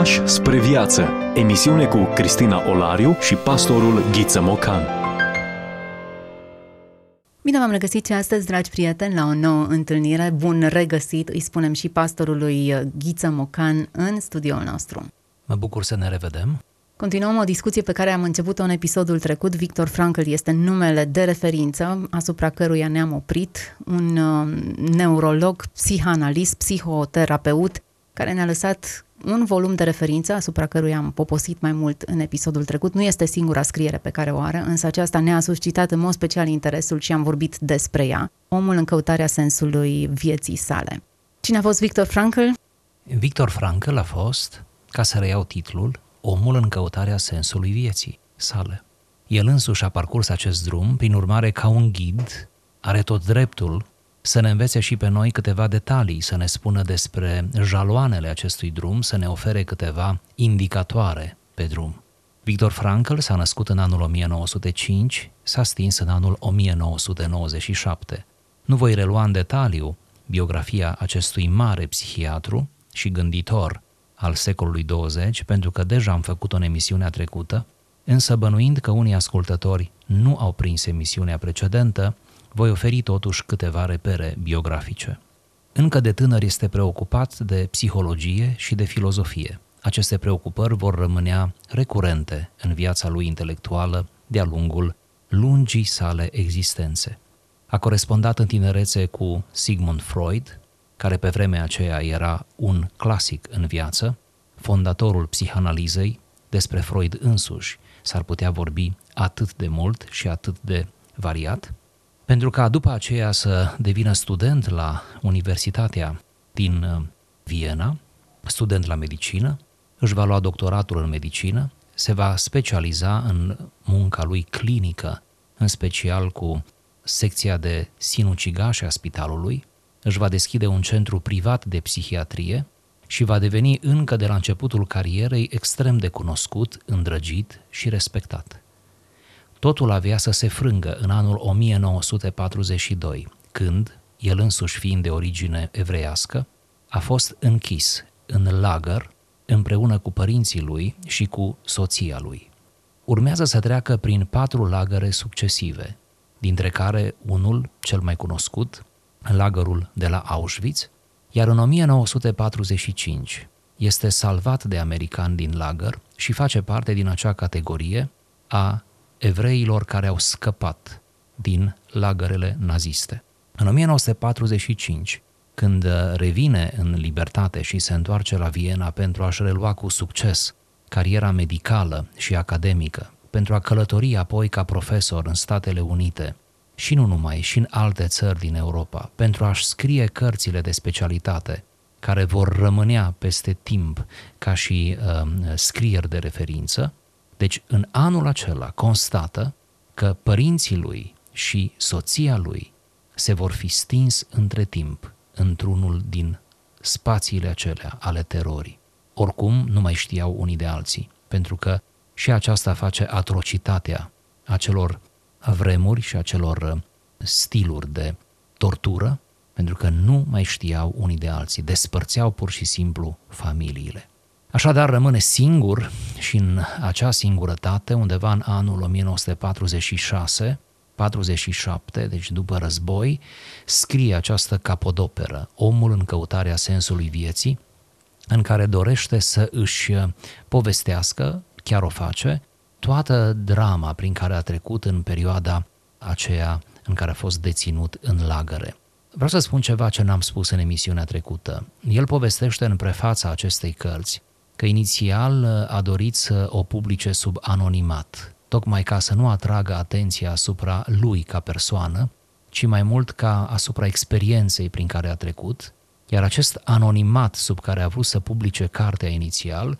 Pași spre viață. Emisiune cu Cristina Olariu și pastorul Ghiță Mocan. Bine v-am regăsit și astăzi, dragi prieteni, la o nouă întâlnire. Bun regăsit, îi spunem și pastorului Ghiță Mocan în studioul nostru. Mă bucur să ne revedem. Continuăm o discuție pe care am început-o în episodul trecut. Victor Frankl este numele de referință asupra căruia ne-am oprit, un uh, neurolog, psihanalist, psihoterapeut, care ne-a lăsat un volum de referință asupra căruia am poposit mai mult în episodul trecut. Nu este singura scriere pe care o are, însă aceasta ne-a suscitat în mod special interesul și am vorbit despre ea, omul în căutarea sensului vieții sale. Cine a fost Victor Frankl? Victor Frankl a fost, ca să reiau titlul, omul în căutarea sensului vieții sale. El însuși a parcurs acest drum, prin urmare, ca un ghid, are tot dreptul să ne învețe și pe noi câteva detalii, să ne spună despre jaloanele acestui drum, să ne ofere câteva indicatoare pe drum. Victor Frankl s-a născut în anul 1905, s-a stins în anul 1997. Nu voi relua în detaliu biografia acestui mare psihiatru și gânditor al secolului 20, pentru că deja am făcut-o în emisiunea trecută, însă bănuind că unii ascultători nu au prins emisiunea precedentă, voi oferi totuși câteva repere biografice. Încă de tânăr este preocupat de psihologie și de filozofie. Aceste preocupări vor rămânea recurente în viața lui intelectuală de-a lungul lungii sale existențe. A corespondat în tinerețe cu Sigmund Freud, care pe vremea aceea era un clasic în viață, fondatorul psihanalizei, despre Freud însuși s-ar putea vorbi atât de mult și atât de variat, pentru ca după aceea să devină student la Universitatea din uh, Viena, student la medicină, își va lua doctoratul în medicină, se va specializa în munca lui clinică, în special cu secția de sinucigașe a spitalului, își va deschide un centru privat de psihiatrie și va deveni încă de la începutul carierei extrem de cunoscut, îndrăgit și respectat. Totul avea să se frângă în anul 1942, când, el însuși fiind de origine evreiască, a fost închis în lagăr împreună cu părinții lui și cu soția lui. Urmează să treacă prin patru lagăre succesive, dintre care unul, cel mai cunoscut, lagărul de la Auschwitz, iar în 1945 este salvat de americani din lagăr și face parte din acea categorie a evreilor care au scăpat din lagărele naziste. În 1945, când revine în libertate și se întoarce la Viena pentru a-și relua cu succes cariera medicală și academică, pentru a călători apoi ca profesor în Statele Unite și nu numai, și în alte țări din Europa, pentru a-și scrie cărțile de specialitate care vor rămânea peste timp ca și uh, scrieri de referință, deci în anul acela constată că părinții lui și soția lui se vor fi stins între timp într-unul din spațiile acelea ale terorii. Oricum nu mai știau unii de alții, pentru că și aceasta face atrocitatea acelor vremuri și acelor uh, stiluri de tortură, pentru că nu mai știau unii de alții, despărțeau pur și simplu familiile. Așadar, rămâne singur și în acea singurătate, undeva în anul 1946, 47, deci după război, scrie această capodoperă, Omul în căutarea sensului vieții, în care dorește să își povestească, chiar o face, toată drama prin care a trecut în perioada aceea în care a fost deținut în lagăre. Vreau să spun ceva ce n-am spus în emisiunea trecută. El povestește în prefața acestei cărți că inițial uh, a dorit să o publice sub anonimat, tocmai ca să nu atragă atenția asupra lui ca persoană, ci mai mult ca asupra experienței prin care a trecut, iar acest anonimat sub care a vrut să publice cartea inițial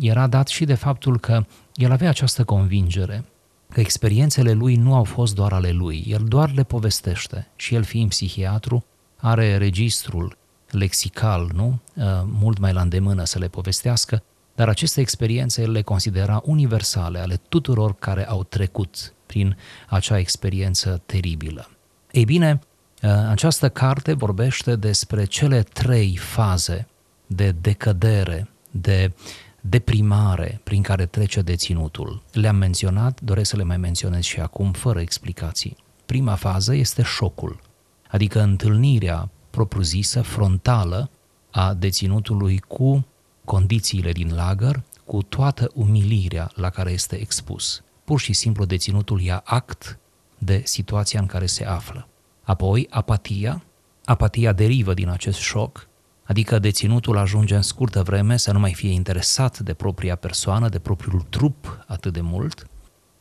era dat și de faptul că el avea această convingere că experiențele lui nu au fost doar ale lui, el doar le povestește și el fiind psihiatru are registrul lexical, nu? Uh, mult mai la îndemână să le povestească, dar aceste experiențe el le considera universale ale tuturor care au trecut prin acea experiență teribilă. Ei bine, uh, această carte vorbește despre cele trei faze de decădere, de deprimare prin care trece deținutul. Le-am menționat, doresc să le mai menționez și acum, fără explicații. Prima fază este șocul, adică întâlnirea propriu-zisă, frontală, a deținutului cu condițiile din lagăr, cu toată umilirea la care este expus. Pur și simplu deținutul ia act de situația în care se află. Apoi, apatia. Apatia derivă din acest șoc, adică deținutul ajunge în scurtă vreme să nu mai fie interesat de propria persoană, de propriul trup atât de mult,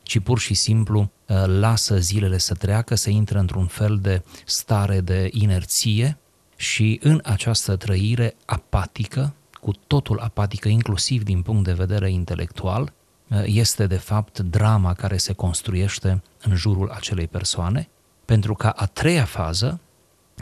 ci pur și simplu uh, lasă zilele să treacă, să intră într-un fel de stare de inerție și în această trăire apatică, cu totul apatică, inclusiv din punct de vedere intelectual, uh, este de fapt drama care se construiește în jurul acelei persoane, pentru ca a treia fază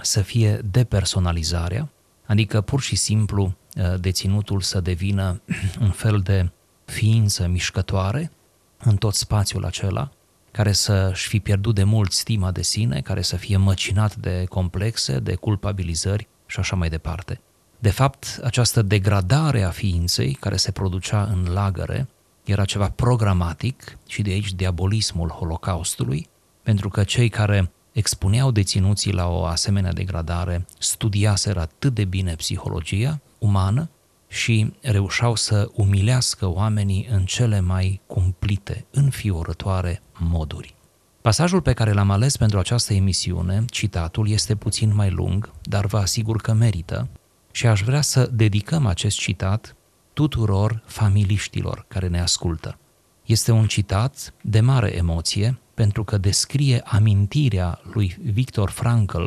să fie depersonalizarea, adică pur și simplu uh, deținutul să devină un fel de ființă mișcătoare în tot spațiul acela, care să-și fi pierdut de mult stima de sine, care să fie măcinat de complexe, de culpabilizări și așa mai departe. De fapt, această degradare a ființei care se producea în lagăre era ceva programatic și de aici diabolismul Holocaustului, pentru că cei care expuneau deținuții la o asemenea degradare studiaseră atât de bine psihologia umană și reușeau să umilească oamenii în cele mai cumplite, înfiorătoare moduri. Pasajul pe care l-am ales pentru această emisiune, citatul, este puțin mai lung, dar vă asigur că merită și aș vrea să dedicăm acest citat tuturor familiștilor care ne ascultă. Este un citat de mare emoție pentru că descrie amintirea lui Victor Frankl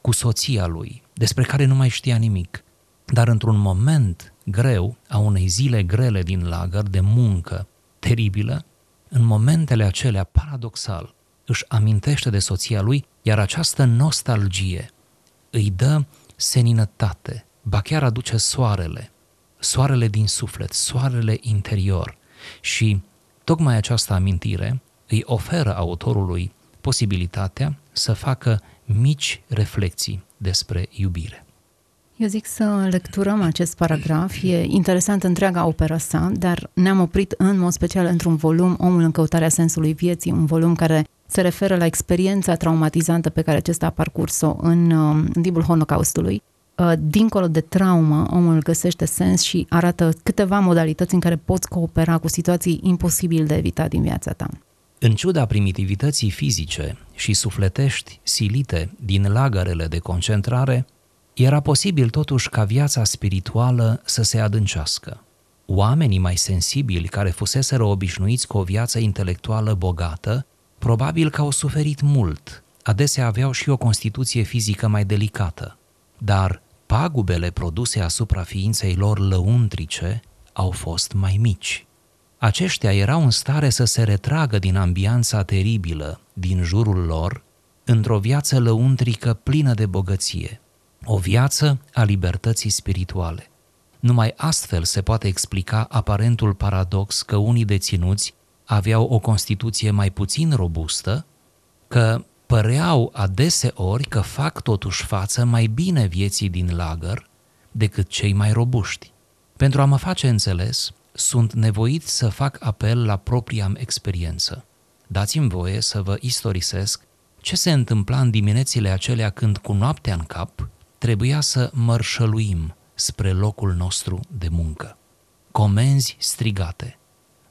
cu soția lui, despre care nu mai știa nimic. Dar într-un moment greu, a unei zile grele din lagăr, de muncă teribilă, în momentele acelea, paradoxal, își amintește de soția lui, iar această nostalgie îi dă seninătate, ba chiar aduce soarele, soarele din suflet, soarele interior. Și tocmai această amintire îi oferă autorului posibilitatea să facă mici reflexii despre iubire. Eu zic să lecturăm acest paragraf. E interesant întreaga opera sa, dar ne-am oprit în mod special într-un volum, Omul în căutarea sensului vieții, un volum care se referă la experiența traumatizantă pe care acesta a parcurs-o în, în timpul Holocaustului. Uh, dincolo de traumă, omul găsește sens și arată câteva modalități în care poți coopera cu situații imposibil de evitat din viața ta. În ciuda primitivității fizice și sufletești silite din lagărele de concentrare, era posibil totuși ca viața spirituală să se adâncească. Oamenii mai sensibili care fuseseră obișnuiți cu o viață intelectuală bogată, probabil că au suferit mult, adesea aveau și o constituție fizică mai delicată, dar pagubele produse asupra ființei lor lăuntrice au fost mai mici. Aceștia erau în stare să se retragă din ambianța teribilă din jurul lor într-o viață lăuntrică plină de bogăție, o viață a libertății spirituale. Numai astfel se poate explica aparentul paradox că unii deținuți aveau o constituție mai puțin robustă, că păreau adeseori că fac totuși față mai bine vieții din lagăr decât cei mai robuști. Pentru a mă face înțeles, sunt nevoit să fac apel la propria experiență. Dați-mi voie să vă istorisesc ce se întâmpla în diminețile acelea când cu noaptea în cap trebuia să mărșăluim spre locul nostru de muncă. Comenzi strigate,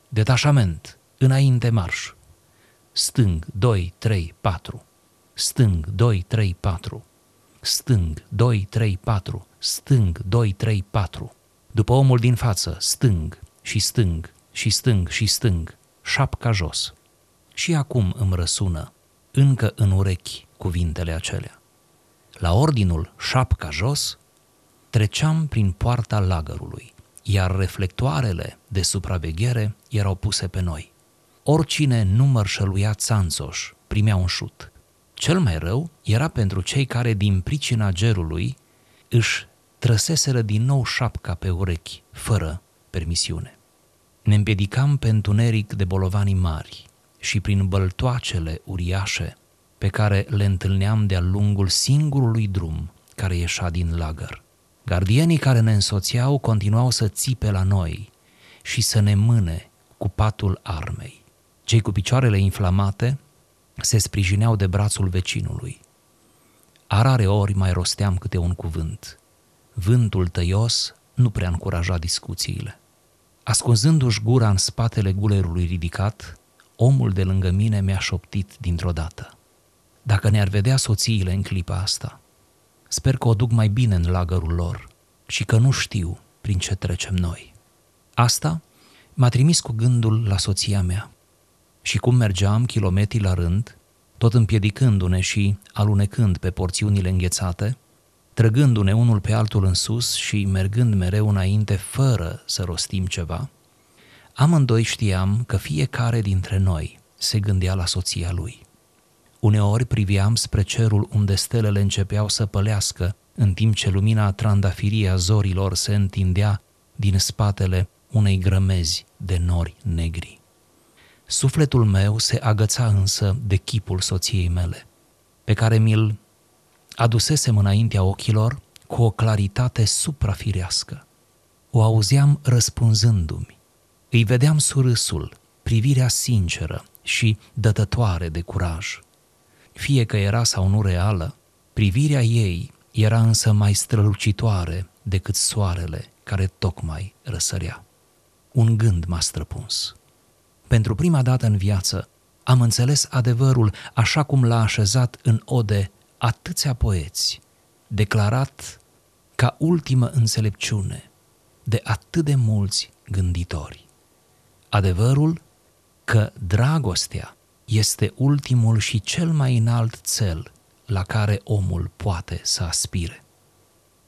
detașament, înainte marș, stâng 2, 3, 4, stâng 2, 3, 4, stâng 2, 3, 4, stâng 2, 3, 4. După omul din față, stâng și stâng și stâng și stâng, șapca jos. Și acum îmi răsună, încă în urechi, cuvintele acelea. La ordinul șapca jos, treceam prin poarta lagărului, iar reflectoarele de supraveghere erau puse pe noi. Oricine nu mărșăluia țanțoș primea un șut. Cel mai rău era pentru cei care, din pricina gerului, își trăseseră din nou șapca pe urechi, fără permisiune. Ne împiedicam pe întuneric de bolovanii mari și prin băltoacele uriașe pe care le întâlneam de-a lungul singurului drum care ieșa din lagăr. Gardienii care ne însoțeau continuau să țipe la noi, și să ne mâne cu patul armei. Cei cu picioarele inflamate se sprijineau de brațul vecinului. Arare ori mai rosteam câte un cuvânt. Vântul tăios nu prea încuraja discuțiile. Ascunzându-și gura în spatele gulerului ridicat, omul de lângă mine mi-a șoptit dintr-o dată. Dacă ne-ar vedea soțiile în clipa asta, sper că o duc mai bine în lagărul lor și că nu știu prin ce trecem noi. Asta m-a trimis cu gândul la soția mea. Și cum mergeam kilometri la rând, tot împiedicându-ne și alunecând pe porțiunile înghețate, trăgându-ne unul pe altul în sus și mergând mereu înainte fără să rostim ceva, amândoi știam că fiecare dintre noi se gândea la soția lui. Uneori priveam spre cerul unde stelele începeau să pălească, în timp ce lumina trandafirie a zorilor se întindea din spatele unei grămezi de nori negri. Sufletul meu se agăța însă de chipul soției mele, pe care mi-l adusesem înaintea ochilor cu o claritate suprafirească. O auzeam răspunzându-mi. Îi vedeam surâsul, privirea sinceră și dătătoare de curaj. Fie că era sau nu reală, privirea ei era însă mai strălucitoare decât soarele care tocmai răsărea. Un gând m-a străpuns. Pentru prima dată în viață am înțeles adevărul așa cum l-a așezat în ode atâția poeți, declarat ca ultimă înțelepciune de atât de mulți gânditori. Adevărul că dragostea este ultimul și cel mai înalt cel la care omul poate să aspire.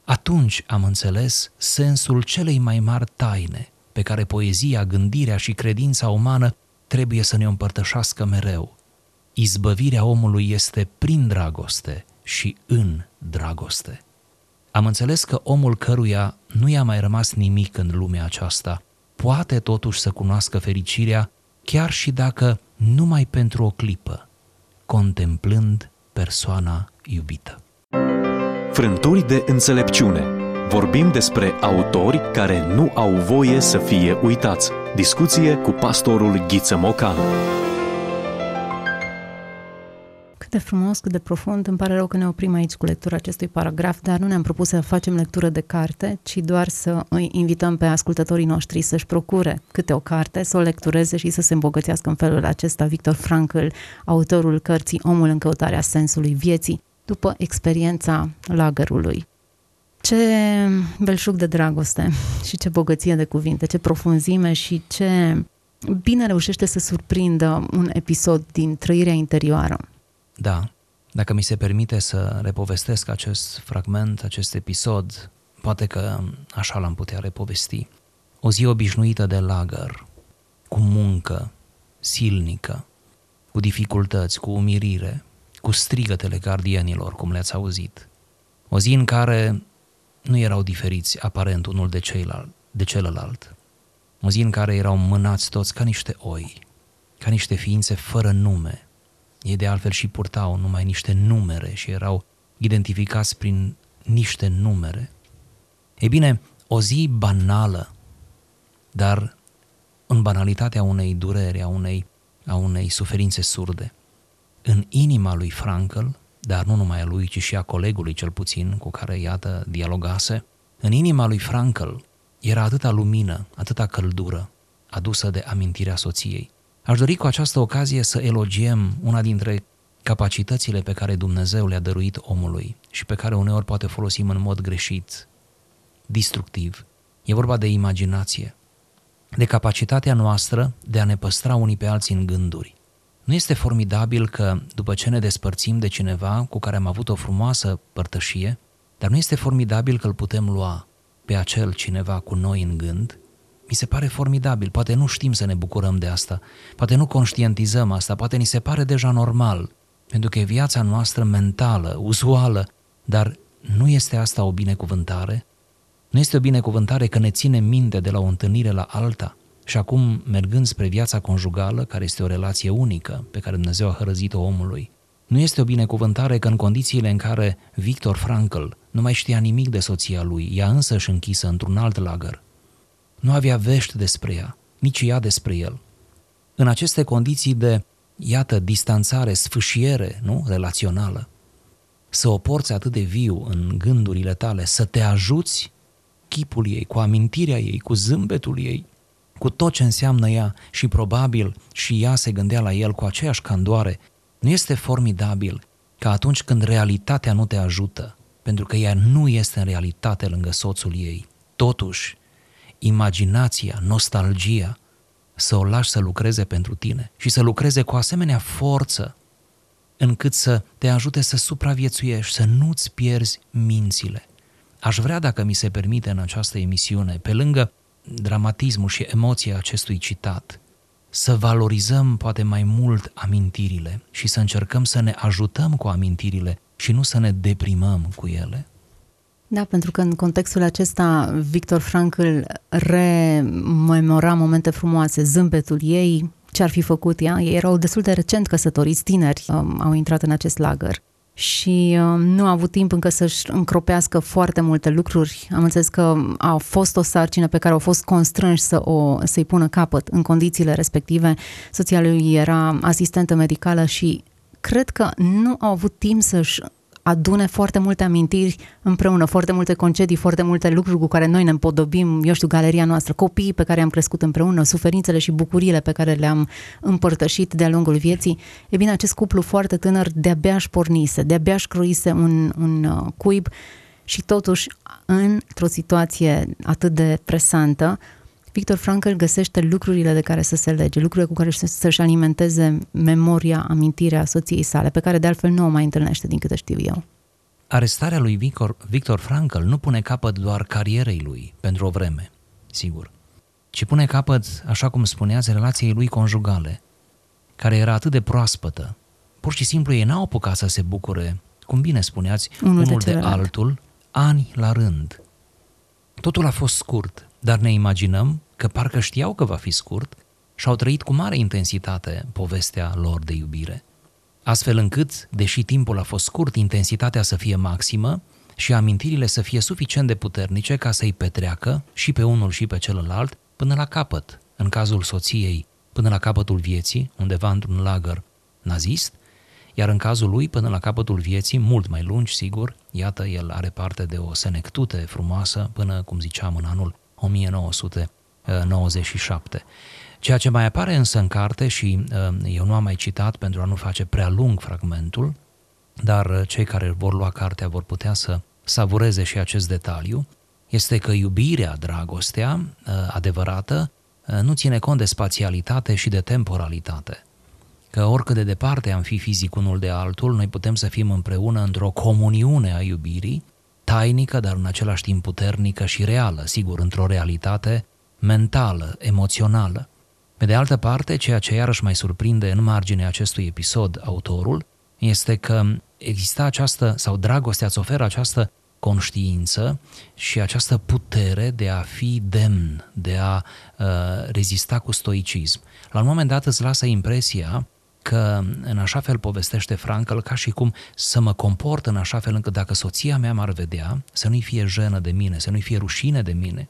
Atunci am înțeles sensul celei mai mari taine pe care poezia, gândirea și credința umană trebuie să ne împărtășească mereu. Izbăvirea omului este prin dragoste și în dragoste. Am înțeles că omul căruia nu i-a mai rămas nimic în lumea aceasta poate totuși să cunoască fericirea chiar și dacă numai pentru o clipă, contemplând persoana iubită. Frânturi de înțelepciune. Vorbim despre autori care nu au voie să fie uitați. Discuție cu pastorul Ghiță Mocan. Cât de frumos, cât de profund. Îmi pare rău că ne oprim aici cu lectura acestui paragraf, dar nu ne-am propus să facem lectură de carte, ci doar să îi invităm pe ascultătorii noștri să-și procure câte o carte, să o lectureze și să se îmbogățească în felul acesta Victor Frankl, autorul cărții Omul în căutarea sensului vieții, după experiența lagărului. Ce belșug de dragoste și ce bogăție de cuvinte, ce profunzime și ce bine reușește să surprindă un episod din trăirea interioară. Da, dacă mi se permite să repovestesc acest fragment, acest episod, poate că așa l-am putea repovesti. O zi obișnuită de lagăr, cu muncă silnică, cu dificultăți, cu umirire, cu strigătele gardienilor, cum le-ați auzit. O zi în care nu erau diferiți aparent unul de, ceilalt, de celălalt. O zi în care erau mânați toți ca niște oi, ca niște ființe fără nume. Ei de altfel și purtau numai niște numere și erau identificați prin niște numere. Ei bine, o zi banală, dar în banalitatea unei dureri, a unei, a unei suferințe surde. În inima lui Frankl dar nu numai a lui, ci și a colegului cel puțin cu care, iată, dialogase, în inima lui Frankl era atâta lumină, atâta căldură adusă de amintirea soției. Aș dori cu această ocazie să elogiem una dintre capacitățile pe care Dumnezeu le-a dăruit omului și pe care uneori poate folosim în mod greșit, destructiv. E vorba de imaginație, de capacitatea noastră de a ne păstra unii pe alții în gânduri. Nu este formidabil că după ce ne despărțim de cineva cu care am avut o frumoasă părtășie, dar nu este formidabil că îl putem lua pe acel cineva cu noi în gând? Mi se pare formidabil, poate nu știm să ne bucurăm de asta, poate nu conștientizăm asta, poate ni se pare deja normal, pentru că e viața noastră mentală, uzuală, dar nu este asta o binecuvântare? Nu este o binecuvântare că ne ține minte de la o întâlnire la alta? Și acum, mergând spre viața conjugală, care este o relație unică pe care Dumnezeu a hărăzit-o omului, nu este o binecuvântare că în condițiile în care Victor Frankl nu mai știa nimic de soția lui, ea însă își închisă într-un alt lagăr, nu avea vești despre ea, nici ea despre el. În aceste condiții de, iată, distanțare, sfâșiere, nu, relațională, să o porți atât de viu în gândurile tale, să te ajuți chipul ei, cu amintirea ei, cu zâmbetul ei, cu tot ce înseamnă ea și probabil și ea se gândea la el cu aceeași candoare, nu este formidabil ca atunci când realitatea nu te ajută, pentru că ea nu este în realitate lângă soțul ei, totuși, imaginația, nostalgia, să o lași să lucreze pentru tine și să lucreze cu asemenea forță încât să te ajute să supraviețuiești, să nu-ți pierzi mințile. Aș vrea, dacă mi se permite în această emisiune, pe lângă dramatismul și emoția acestui citat, să valorizăm poate mai mult amintirile și să încercăm să ne ajutăm cu amintirile și nu să ne deprimăm cu ele. Da, pentru că în contextul acesta Victor Frankl rememora momente frumoase, zâmbetul ei, ce ar fi făcut ea. Ei erau destul de recent căsătoriți, tineri, um, au intrat în acest lagăr și um, nu a avut timp încă să-și încropească foarte multe lucruri. Am înțeles că a fost o sarcină pe care au fost constrânși să o, să-i pună capăt în condițiile respective. Soția lui era asistentă medicală și cred că nu au avut timp să-și adune foarte multe amintiri împreună, foarte multe concedii, foarte multe lucruri cu care noi ne împodobim, eu știu, galeria noastră, copiii pe care am crescut împreună, suferințele și bucuriile pe care le-am împărtășit de-a lungul vieții. E bine, acest cuplu foarte tânăr de-abia își pornise, de-abia își croise un, un uh, cuib și totuși, într-o situație atât de presantă, Victor Frankl găsește lucrurile de care să se lege, lucrurile cu care să-și alimenteze memoria, amintirea soției sale, pe care de altfel nu o mai întâlnește, din câte știu eu. Arestarea lui Victor, Victor Frankl nu pune capăt doar carierei lui pentru o vreme, sigur, ci pune capăt, așa cum spuneați, relației lui conjugale, care era atât de proaspătă. Pur și simplu ei n-au apucat să se bucure, cum bine spuneați, unul, unul de, de altul, ani la rând. Totul a fost scurt, dar ne imaginăm că parcă știau că va fi scurt și au trăit cu mare intensitate povestea lor de iubire. Astfel încât, deși timpul a fost scurt, intensitatea să fie maximă și amintirile să fie suficient de puternice ca să-i petreacă și pe unul și pe celălalt până la capăt, în cazul soției, până la capătul vieții, undeva într-un lagăr nazist, iar în cazul lui, până la capătul vieții, mult mai lungi, sigur, iată, el are parte de o senectute frumoasă până, cum ziceam, în anul 1997. Ceea ce mai apare însă în carte și uh, eu nu am mai citat pentru a nu face prea lung fragmentul, dar uh, cei care vor lua cartea vor putea să savureze și acest detaliu, este că iubirea, dragostea uh, adevărată, nu ține cont de spațialitate și de temporalitate. Că oricât de departe am fi fizic unul de altul, noi putem să fim împreună într-o comuniune a iubirii, tainică, dar în același timp puternică și reală, sigur, într-o realitate mentală, emoțională. Pe de altă parte, ceea ce iarăși mai surprinde în marginea acestui episod autorul, este că exista această, sau dragostea îți oferă această conștiință și această putere de a fi demn, de a uh, rezista cu stoicism. La un moment dat îți lasă impresia că în așa fel povestește Frankl ca și cum să mă comport în așa fel încât dacă soția mea m-ar vedea, să nu-i fie jenă de mine, să nu-i fie rușine de mine.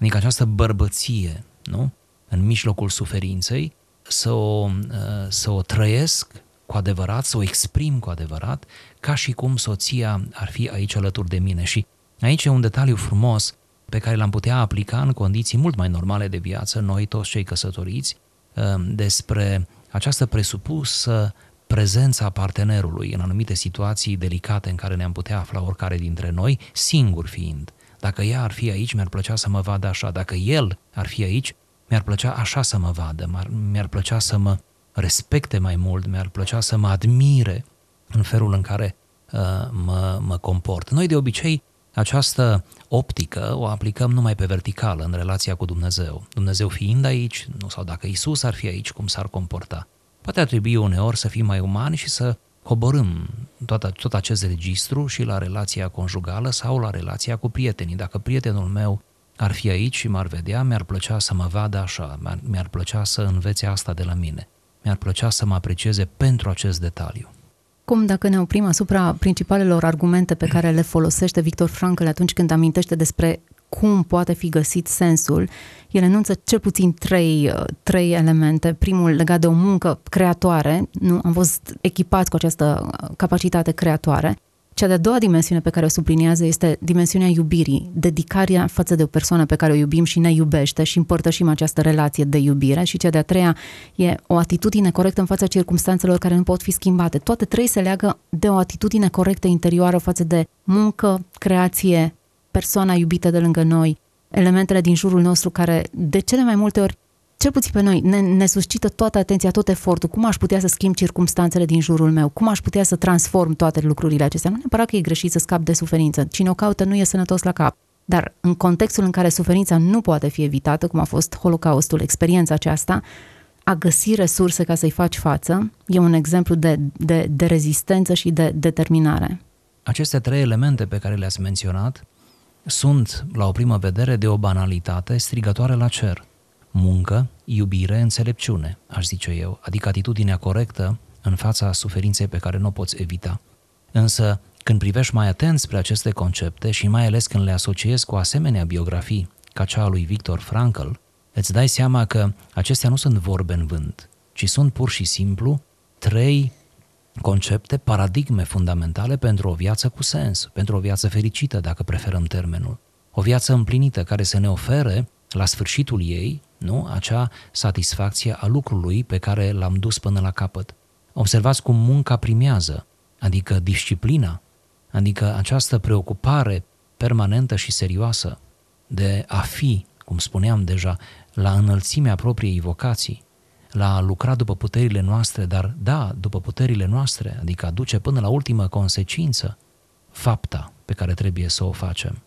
Adică această bărbăție, nu? În mijlocul suferinței, să o, uh, să o trăiesc cu adevărat, să o exprim cu adevărat, ca și cum soția ar fi aici alături de mine. Și aici e un detaliu frumos pe care l-am putea aplica în condiții mult mai normale de viață, noi toți cei căsătoriți, uh, despre această presupusă prezența partenerului în anumite situații delicate în care ne-am putea afla oricare dintre noi, singur fiind. Dacă ea ar fi aici, mi-ar plăcea să mă vadă așa. Dacă el ar fi aici, mi-ar plăcea așa să mă vadă, mi-ar plăcea să mă respecte mai mult, mi-ar plăcea să mă admire în felul în care uh, mă, mă comport. Noi de obicei această optică o aplicăm numai pe verticală în relația cu Dumnezeu. Dumnezeu fiind aici, nu sau dacă Isus ar fi aici, cum s-ar comporta. Poate ar trebui uneori să fim mai umani și să coborâm tot, tot acest registru și la relația conjugală sau la relația cu prietenii. Dacă prietenul meu ar fi aici și m-ar vedea, mi-ar plăcea să mă vadă așa, mi-ar plăcea să învețe asta de la mine. Mi-ar plăcea să mă aprecieze pentru acest detaliu. Cum dacă ne oprim asupra principalelor argumente pe care le folosește Victor Frankl atunci când amintește despre cum poate fi găsit sensul, el enunță cel puțin trei, uh, trei elemente. Primul legat de o muncă creatoare, nu? am fost echipați cu această uh, capacitate creatoare. Cea de-a doua dimensiune pe care o subliniază este dimensiunea iubirii, dedicarea față de o persoană pe care o iubim și ne iubește și împărtășim această relație de iubire și cea de-a treia e o atitudine corectă în fața circumstanțelor care nu pot fi schimbate. Toate trei se leagă de o atitudine corectă interioară față de muncă, creație, persoana iubită de lângă noi, elementele din jurul nostru care de cele mai multe ori cel puțin pe noi, ne, ne suscită toată atenția, tot efortul, cum aș putea să schimb circumstanțele din jurul meu, cum aș putea să transform toate lucrurile acestea. Nu neapărat că e greșit să scap de suferință, cine o caută nu e sănătos la cap. Dar în contextul în care suferința nu poate fi evitată, cum a fost Holocaustul, experiența aceasta, a găsi resurse ca să-i faci față e un exemplu de, de, de rezistență și de determinare. Aceste trei elemente pe care le-ați menționat sunt, la o primă vedere, de o banalitate strigătoare la cer – muncă, iubire, înțelepciune, aș zice eu, adică atitudinea corectă în fața suferinței pe care nu o poți evita. Însă, când privești mai atent spre aceste concepte și mai ales când le asociezi cu asemenea biografii ca cea a lui Victor Frankl, îți dai seama că acestea nu sunt vorbe în vânt, ci sunt pur și simplu trei concepte, paradigme fundamentale pentru o viață cu sens, pentru o viață fericită, dacă preferăm termenul. O viață împlinită care să ne ofere, la sfârșitul ei, nu? acea satisfacție a lucrului pe care l-am dus până la capăt. Observați cum munca primează, adică disciplina, adică această preocupare permanentă și serioasă de a fi, cum spuneam deja, la înălțimea propriei vocații, la a lucra după puterile noastre, dar da, după puterile noastre, adică aduce până la ultimă consecință fapta pe care trebuie să o facem.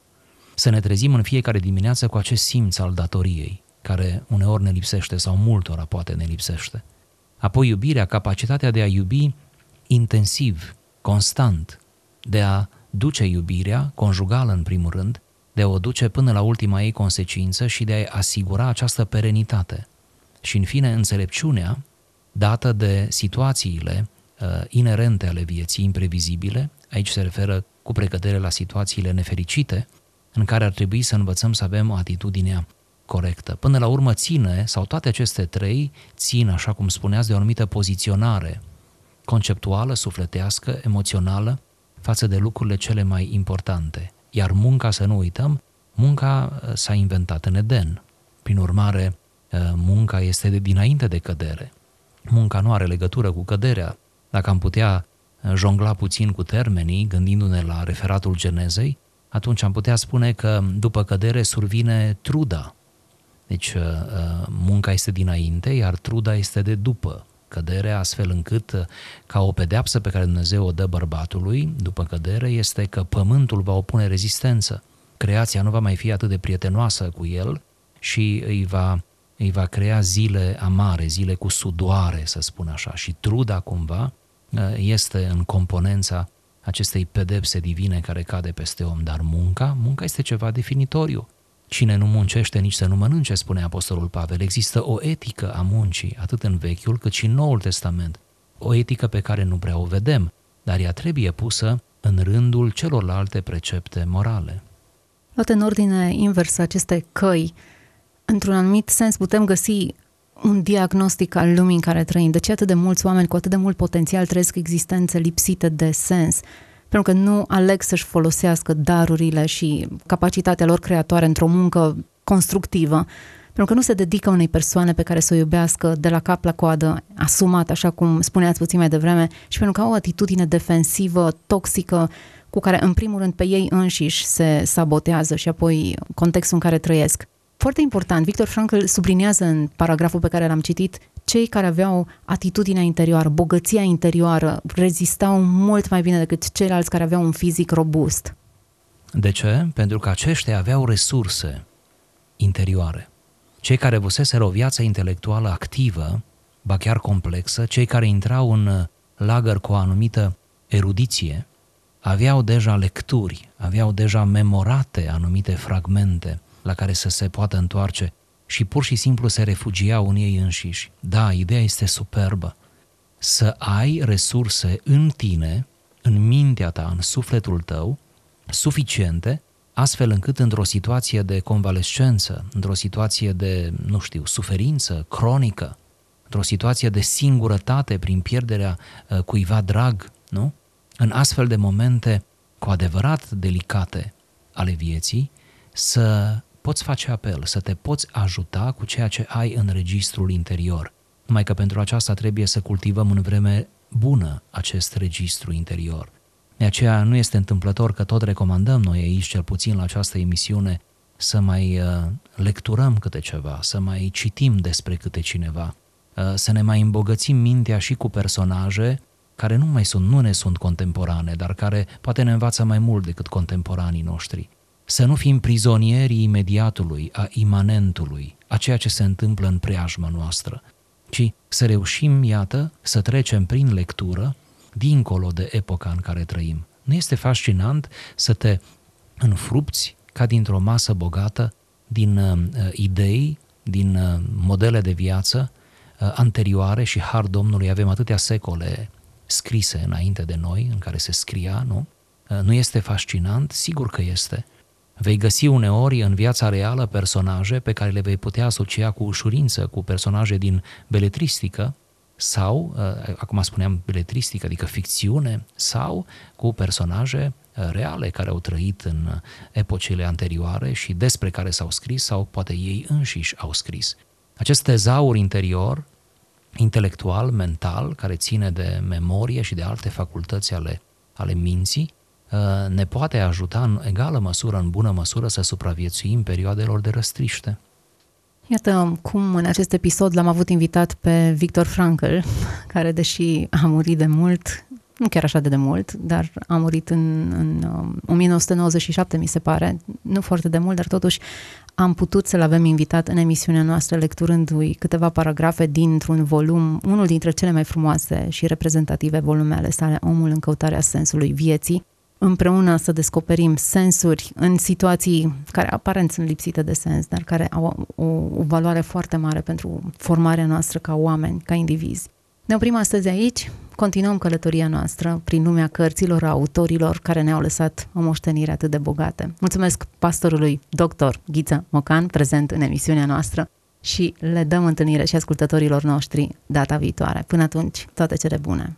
Să ne trezim în fiecare dimineață cu acest simț al datoriei, care uneori ne lipsește sau multora poate ne lipsește. Apoi iubirea, capacitatea de a iubi intensiv, constant, de a duce iubirea, conjugală în primul rând, de a o duce până la ultima ei consecință și de a asigura această perenitate. Și în fine, înțelepciunea, dată de situațiile uh, inerente ale vieții, imprevizibile, aici se referă cu precădere la situațiile nefericite, în care ar trebui să învățăm să avem o atitudine corectă. Până la urmă ține, sau toate aceste trei țin, așa cum spuneați, de o anumită poziționare conceptuală, sufletească, emoțională, față de lucrurile cele mai importante. Iar munca, să nu uităm, munca uh, s-a inventat în Eden. Prin urmare, uh, munca este de dinainte de cădere. Munca nu are legătură cu căderea. Dacă am putea uh, jongla puțin cu termenii, gândindu-ne la referatul Genezei, atunci am putea spune că după cădere survine truda, deci uh, uh, munca este dinainte, iar truda este de după cădere, astfel încât uh, ca o pedeapsă pe care Dumnezeu o dă bărbatului după cădere este că pământul va opune rezistență. Creația nu va mai fi atât de prietenoasă cu el și îi va, îi va crea zile amare, zile cu sudoare, să spun așa. Și truda cumva este în componența acestei pedepse divine care cade peste om, dar munca, munca este ceva definitoriu. Cine nu muncește, nici să nu mănânce, spune Apostolul Pavel. Există o etică a muncii, atât în Vechiul cât și în Noul Testament. O etică pe care nu prea o vedem, dar ea trebuie pusă în rândul celorlalte precepte morale. Luate în ordine inversă aceste căi, într-un anumit sens putem găsi un diagnostic al lumii în care trăim. De ce atât de mulți oameni cu atât de mult potențial trăiesc existențe lipsite de sens? Pentru că nu aleg să-și folosească darurile și capacitatea lor creatoare într-o muncă constructivă, pentru că nu se dedică unei persoane pe care să o iubească de la cap la coadă, asumat, așa cum spuneați puțin mai devreme, și pentru că au o atitudine defensivă, toxică, cu care în primul rând pe ei înșiși se sabotează și apoi contextul în care trăiesc. Foarte important, Victor Frankl subliniază în paragraful pe care l-am citit cei care aveau atitudinea interioară, bogăția interioară, rezistau mult mai bine decât ceilalți care aveau un fizic robust. De ce? Pentru că aceștia aveau resurse interioare. Cei care vuseseră o viață intelectuală activă, ba chiar complexă, cei care intrau în lagăr cu o anumită erudiție, aveau deja lecturi, aveau deja memorate anumite fragmente la care să se poată întoarce și pur și simplu se refugiau în ei înșiși. Da, ideea este superbă. Să ai resurse în tine, în mintea ta, în sufletul tău, suficiente, astfel încât într-o situație de convalescență, într-o situație de, nu știu, suferință cronică, într-o situație de singurătate prin pierderea uh, cuiva drag, nu? În astfel de momente cu adevărat delicate ale vieții, să poți face apel, să te poți ajuta cu ceea ce ai în registrul interior. Numai că pentru aceasta trebuie să cultivăm în vreme bună acest registru interior. De aceea nu este întâmplător că tot recomandăm noi aici, cel puțin la această emisiune, să mai uh, lecturăm câte ceva, să mai citim despre câte cineva, uh, să ne mai îmbogățim mintea și cu personaje care nu mai sunt, nu ne sunt contemporane, dar care poate ne învață mai mult decât contemporanii noștri. Să nu fim prizonierii imediatului, a imanentului, a ceea ce se întâmplă în preajma noastră, ci să reușim, iată, să trecem prin lectură dincolo de epoca în care trăim. Nu este fascinant să te înfrupți ca dintr-o masă bogată din uh, idei, din uh, modele de viață uh, anterioare și har Domnului avem atâtea secole scrise înainte de noi, în care se scria, nu? Uh, nu este fascinant? Sigur că este. Vei găsi uneori în viața reală personaje pe care le vei putea asocia cu ușurință cu personaje din beletristică sau, uh, acum spuneam beletristică, adică ficțiune, sau cu personaje uh, reale care au trăit în epocile anterioare și despre care s-au scris sau poate ei înșiși au scris. Acest tezaur interior, intelectual, mental, care ține de memorie și de alte facultăți ale, ale minții, Uh, ne poate ajuta în egală măsură, în bună măsură, să supraviețuim perioadelor de răstriște. Iată cum în acest episod l-am avut invitat pe Victor Frankl, care deși a murit de mult, nu chiar așa de, de mult, dar a murit în, în 1997, um, mi se pare, nu foarte de mult, dar totuși am putut să-l avem invitat în emisiunea noastră, lecturându-i câteva paragrafe dintr-un volum, unul dintre cele mai frumoase și reprezentative volume ale sale, Omul în căutarea sensului vieții, împreună să descoperim sensuri în situații care aparent sunt lipsite de sens, dar care au o, o valoare foarte mare pentru formarea noastră ca oameni, ca indivizi. Ne oprim astăzi aici, continuăm călătoria noastră prin lumea cărților, a autorilor care ne-au lăsat o moștenire atât de bogată. Mulțumesc pastorului dr. Ghiță Mocan, prezent în emisiunea noastră și le dăm întâlnire și ascultătorilor noștri data viitoare. Până atunci, toate cele bune!